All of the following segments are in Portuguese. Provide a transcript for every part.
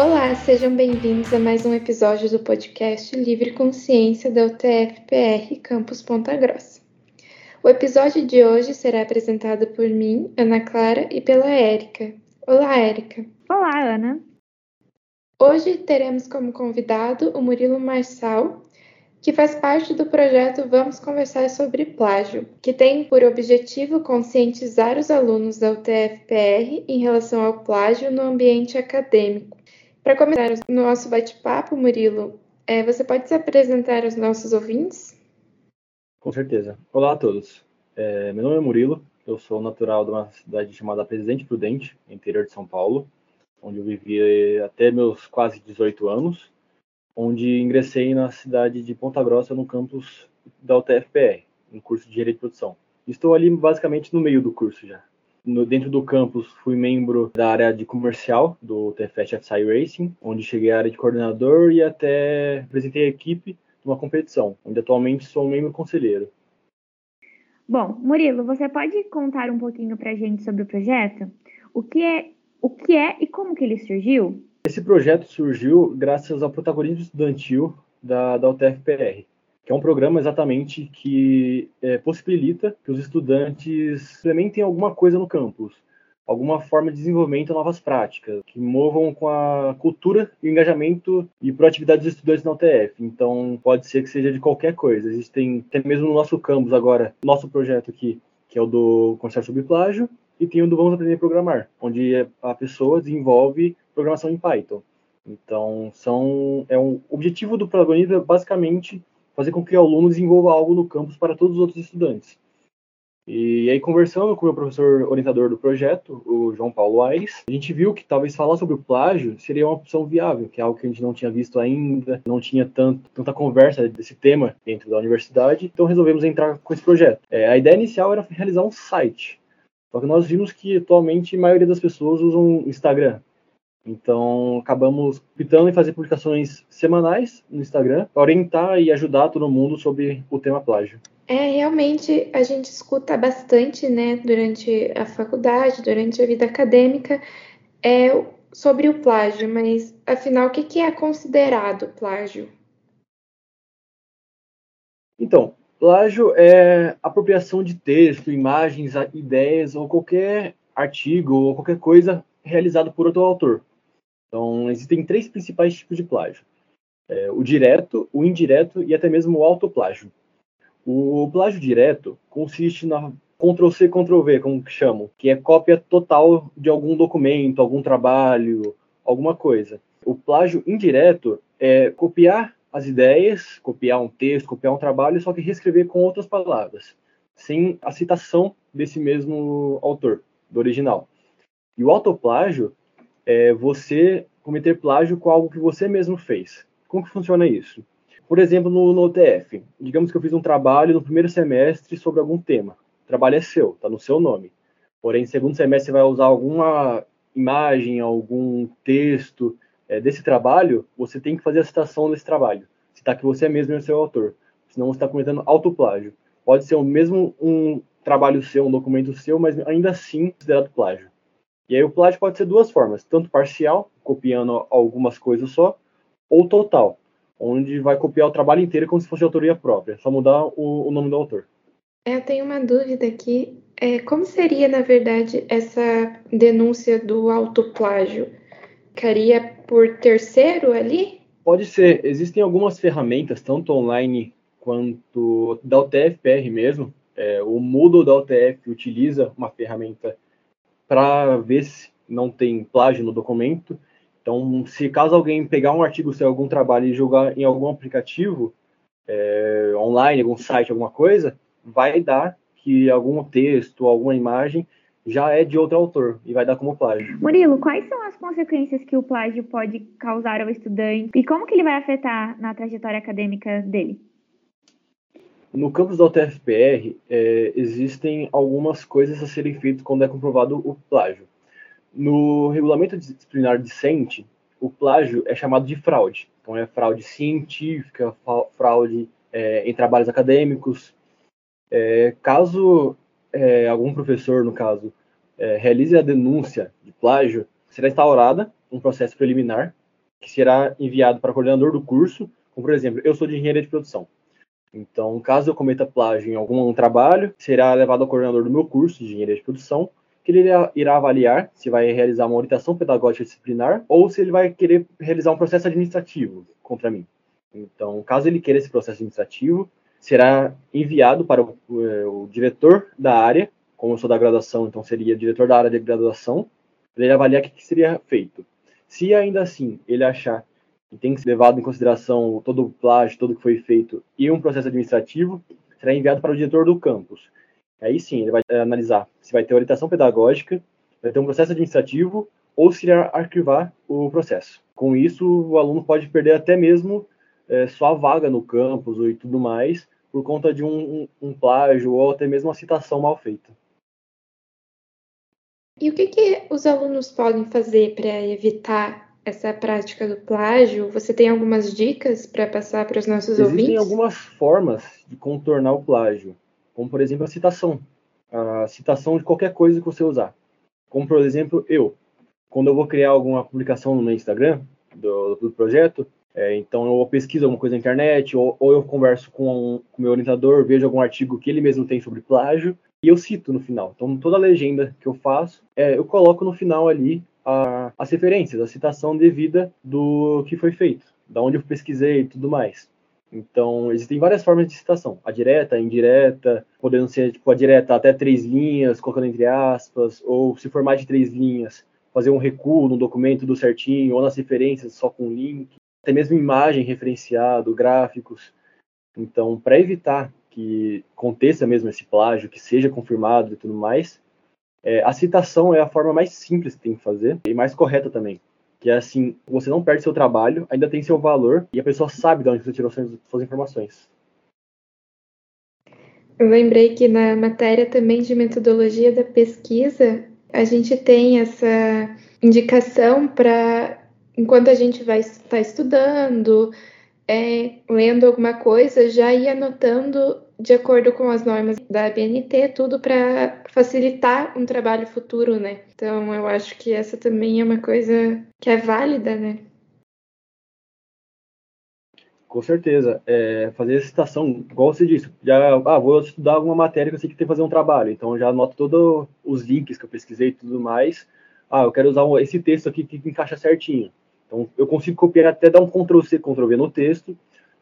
Olá, sejam bem-vindos a mais um episódio do podcast Livre Consciência da UTF-PR Campus Ponta Grossa. O episódio de hoje será apresentado por mim, Ana Clara, e pela Érica. Olá, Érica. Olá, Ana. Hoje teremos como convidado o Murilo Marçal, que faz parte do projeto Vamos Conversar sobre Plágio, que tem por objetivo conscientizar os alunos da UTF-PR em relação ao plágio no ambiente acadêmico. Para começar o nosso bate-papo, Murilo, é, você pode se apresentar aos nossos ouvintes? Com certeza. Olá a todos. É, meu nome é Murilo, eu sou natural de uma cidade chamada Presidente Prudente, interior de São Paulo, onde eu vivi até meus quase 18 anos onde ingressei na cidade de Ponta Grossa, no campus da UTFPR, no curso de Direito de Produção. Estou ali basicamente no meio do curso já. No, dentro do campus, fui membro da área de comercial do TFS FSI Racing, onde cheguei à área de coordenador e até apresentei a equipe de uma competição, onde atualmente sou membro conselheiro. Bom, Murilo, você pode contar um pouquinho para a gente sobre o projeto? O que é, o que é e como que ele surgiu? Esse projeto surgiu graças ao protagonismo estudantil da, da UTFPR, que é um programa exatamente que é, possibilita que os estudantes implementem alguma coisa no campus, alguma forma de desenvolvimento novas práticas, que movam com a cultura e engajamento e proatividade dos estudantes na UTF. Então, pode ser que seja de qualquer coisa. Existem, até mesmo no nosso campus agora, nosso projeto aqui, que é o do Conselho sobre Plágio, e tem o do Vamos Aprender a Programar, onde a pessoa desenvolve programação em Python. Então, são, é um objetivo do protagonista é basicamente fazer com que o aluno desenvolva algo no campus para todos os outros estudantes. E aí, conversando com o meu professor orientador do projeto, o João Paulo Aires, a gente viu que talvez falar sobre o plágio seria uma opção viável, que é algo que a gente não tinha visto ainda, não tinha tanto, tanta conversa desse tema dentro da universidade, então resolvemos entrar com esse projeto. É, a ideia inicial era realizar um site, só que nós vimos que atualmente a maioria das pessoas usam Instagram. Então, acabamos optando em fazer publicações semanais no Instagram para orientar e ajudar todo mundo sobre o tema plágio. É, realmente a gente escuta bastante, né, durante a faculdade, durante a vida acadêmica, é, sobre o plágio, mas afinal, o que é considerado plágio? Então, Plágio é apropriação de texto, imagens, ideias ou qualquer artigo ou qualquer coisa realizado por outro autor. Então, existem três principais tipos de plágio: é, o direto, o indireto e até mesmo o autoplágio. O plágio direto consiste na Ctrl-C, Ctrl-V, como que chamam, que é cópia total de algum documento, algum trabalho, alguma coisa. O plágio indireto é copiar as ideias, copiar um texto, copiar um trabalho, só que reescrever com outras palavras, sem a citação desse mesmo autor, do original. E o autoplágio é você cometer plágio com algo que você mesmo fez. Como que funciona isso? Por exemplo, no, no OTF, digamos que eu fiz um trabalho no primeiro semestre sobre algum tema. O trabalho é seu, está no seu nome. Porém, no segundo semestre você vai usar alguma imagem, algum texto, é, desse trabalho, você tem que fazer a citação desse trabalho. Citar que você é mesmo o seu autor. Senão você está cometendo autoplágio. Pode ser o mesmo um trabalho seu, um documento seu, mas ainda assim considerado plágio. E aí o plágio pode ser duas formas, tanto parcial, copiando algumas coisas só, ou total, onde vai copiar o trabalho inteiro como se fosse autoria própria, só mudar o, o nome do autor. É, eu tenho uma dúvida aqui. É, como seria, na verdade, essa denúncia do autoplágio? Ficaria por terceiro ali? Pode ser. Existem algumas ferramentas, tanto online quanto da UTF-PR mesmo. É, o Moodle da UTF utiliza uma ferramenta para ver se não tem plágio no documento. Então, se caso alguém pegar um artigo seu, algum trabalho e jogar em algum aplicativo é, online, algum site, alguma coisa, vai dar que algum texto, alguma imagem já é de outro autor e vai dar como plágio. Murilo, quais são as consequências que o plágio pode causar ao estudante e como que ele vai afetar na trajetória acadêmica dele? No campus da UTFPR, é, existem algumas coisas a serem feitas quando é comprovado o plágio. No regulamento disciplinar discente, o plágio é chamado de fraude. Então, é fraude científica, fraude é, em trabalhos acadêmicos. É, caso é, algum professor, no caso, é, realize a denúncia de plágio, será instaurada um processo preliminar que será enviado para o coordenador do curso, como por exemplo, eu sou de engenharia de produção. Então, caso eu cometa plágio em algum trabalho, será levado ao coordenador do meu curso de engenharia de produção, que ele irá avaliar se vai realizar uma orientação pedagógica disciplinar ou se ele vai querer realizar um processo administrativo contra mim. Então, caso ele queira esse processo administrativo, será enviado para o, eh, o diretor da área, como eu sou da graduação, então seria diretor da área de graduação, ele avaliar o que seria feito. Se ainda assim ele achar que tem que ser levado em consideração todo o plágio, tudo que foi feito e um processo administrativo, será enviado para o diretor do campus. Aí sim, ele vai eh, analisar se vai ter orientação pedagógica, vai ter um processo administrativo ou se irá arquivar o processo. Com isso, o aluno pode perder até mesmo é, sua vaga no campus e tudo mais por conta de um, um, um plágio ou até mesmo uma citação mal feita. E o que, que os alunos podem fazer para evitar essa prática do plágio? Você tem algumas dicas para passar para os nossos Existem ouvintes? Existem algumas formas de contornar o plágio, como por exemplo a citação. A citação de qualquer coisa que você usar. Como por exemplo, eu. Quando eu vou criar alguma publicação no meu Instagram do, do projeto, é, então eu pesquiso alguma coisa na internet, ou, ou eu converso com o meu orientador, vejo algum artigo que ele mesmo tem sobre plágio, e eu cito no final. Então toda a legenda que eu faço, é, eu coloco no final ali a, as referências, a citação devida do que foi feito, da onde eu pesquisei e tudo mais. Então, existem várias formas de citação. A direta, a indireta, podendo ser tipo, a direta até três linhas, colocando entre aspas, ou se for mais de três linhas, fazer um recuo no documento do certinho, ou nas referências só com link, até mesmo imagem referenciado, gráficos. Então, para evitar que aconteça mesmo esse plágio, que seja confirmado e tudo mais, é, a citação é a forma mais simples que tem que fazer e mais correta também. Que é assim, você não perde seu trabalho, ainda tem seu valor e a pessoa sabe de onde você tirou suas, informações. Eu lembrei que na matéria também de metodologia da pesquisa, a gente tem essa indicação para, enquanto a gente vai estar tá estudando, é, lendo alguma coisa, já ir anotando de acordo com as normas da BNT, tudo para facilitar um trabalho futuro, né? Então eu acho que essa também é uma coisa que é válida, né? Com certeza. É, fazer citação, igual você disse, já ah, vou estudar alguma matéria que eu sei que tem que fazer um trabalho, então já anoto todos os links que eu pesquisei e tudo mais. Ah, eu quero usar esse texto aqui que encaixa certinho. Então eu consigo copiar até dar um Ctrl C, Ctrl V no texto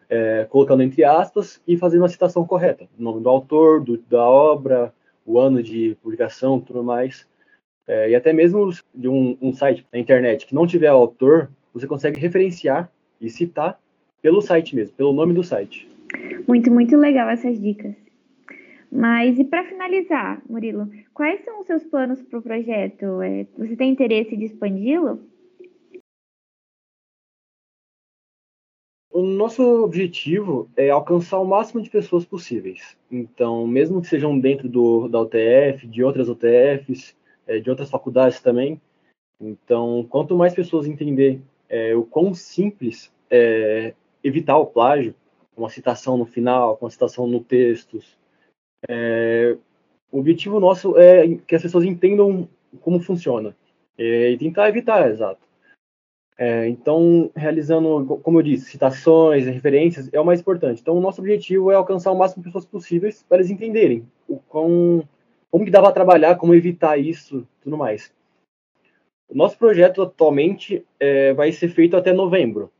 é, colocando entre aspas e fazendo a citação correta, o nome do autor, do, da obra, o ano de publicação, tudo mais. É, e até mesmo de um, um, site na internet que não tiver autor, você consegue referenciar e citar pelo site mesmo, pelo nome do site. Muito, muito legal essas dicas. Mas e para finalizar, Murilo, quais são os seus planos para o projeto? É, você tem interesse de expandi-lo? O nosso objetivo é alcançar o máximo de pessoas possíveis. Então, mesmo que sejam dentro do, da UTF, de outras UTFs, é, de outras faculdades também. Então, quanto mais pessoas entender é, o quão simples é evitar o plágio, uma citação no final, uma citação no texto, é, o objetivo nosso é que as pessoas entendam como funciona é, e tentar evitar, exato. É, então, realizando, como eu disse, citações, referências é o mais importante. Então, o nosso objetivo é alcançar o máximo de pessoas possíveis para eles entenderem o quão, como que dá para trabalhar, como evitar isso, tudo mais. O nosso projeto atualmente é, vai ser feito até novembro,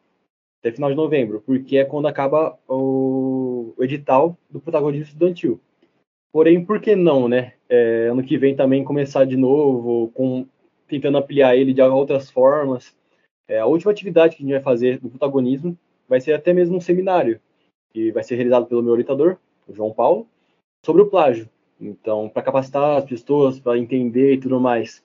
até final de novembro, porque é quando acaba o, o edital do protagonismo estudantil. Porém, por que não, né? É, ano que vem também começar de novo, com, tentando ampliar ele de outras formas é, a última atividade que a gente vai fazer do protagonismo vai ser até mesmo um seminário, que vai ser realizado pelo meu orientador, o João Paulo, sobre o plágio. Então, para capacitar as pessoas, para entender e tudo mais.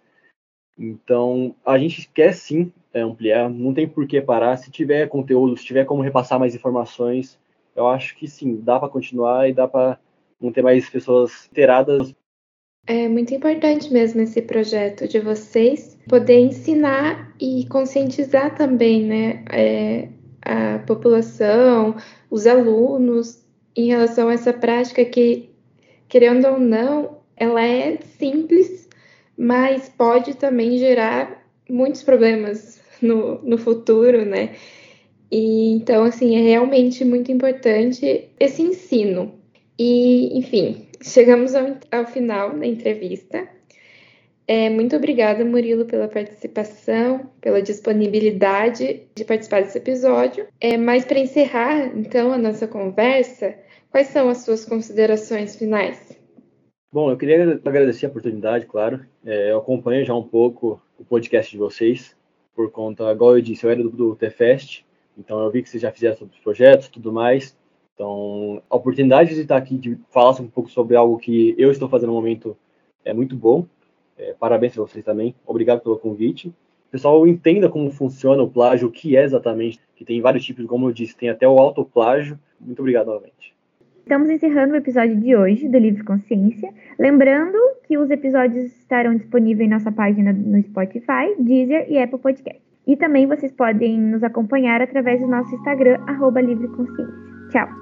Então, a gente quer sim é, ampliar, não tem por que parar. Se tiver conteúdo, se tiver como repassar mais informações, eu acho que sim, dá para continuar e dá para não ter mais pessoas inteiradas é muito importante mesmo esse projeto de vocês poder ensinar e conscientizar também, né, é, a população, os alunos, em relação a essa prática que, querendo ou não, ela é simples, mas pode também gerar muitos problemas no, no futuro, né? E, então, assim, é realmente muito importante esse ensino. E, enfim, chegamos ao, ao final da entrevista. É, muito obrigada, Murilo, pela participação, pela disponibilidade de participar desse episódio. É, mas para encerrar, então, a nossa conversa, quais são as suas considerações finais? Bom, eu queria agradecer a oportunidade, claro. É, eu acompanho já um pouco o podcast de vocês, por conta, igual eu disse, eu era do, do então eu vi que vocês já fizeram sobre os projetos tudo mais. Então, a oportunidade de estar aqui, de falar um pouco sobre algo que eu estou fazendo no momento é muito bom. É, parabéns para vocês também. Obrigado pelo convite. Pessoal entenda como funciona o plágio, o que é exatamente, que tem vários tipos, como eu disse, tem até o autoplágio. Muito obrigado novamente. Estamos encerrando o episódio de hoje do Livre Consciência. Lembrando que os episódios estarão disponíveis em nossa página no Spotify, Deezer e Apple Podcast. E também vocês podem nos acompanhar através do nosso Instagram, arroba Livre Consciência. Tchau!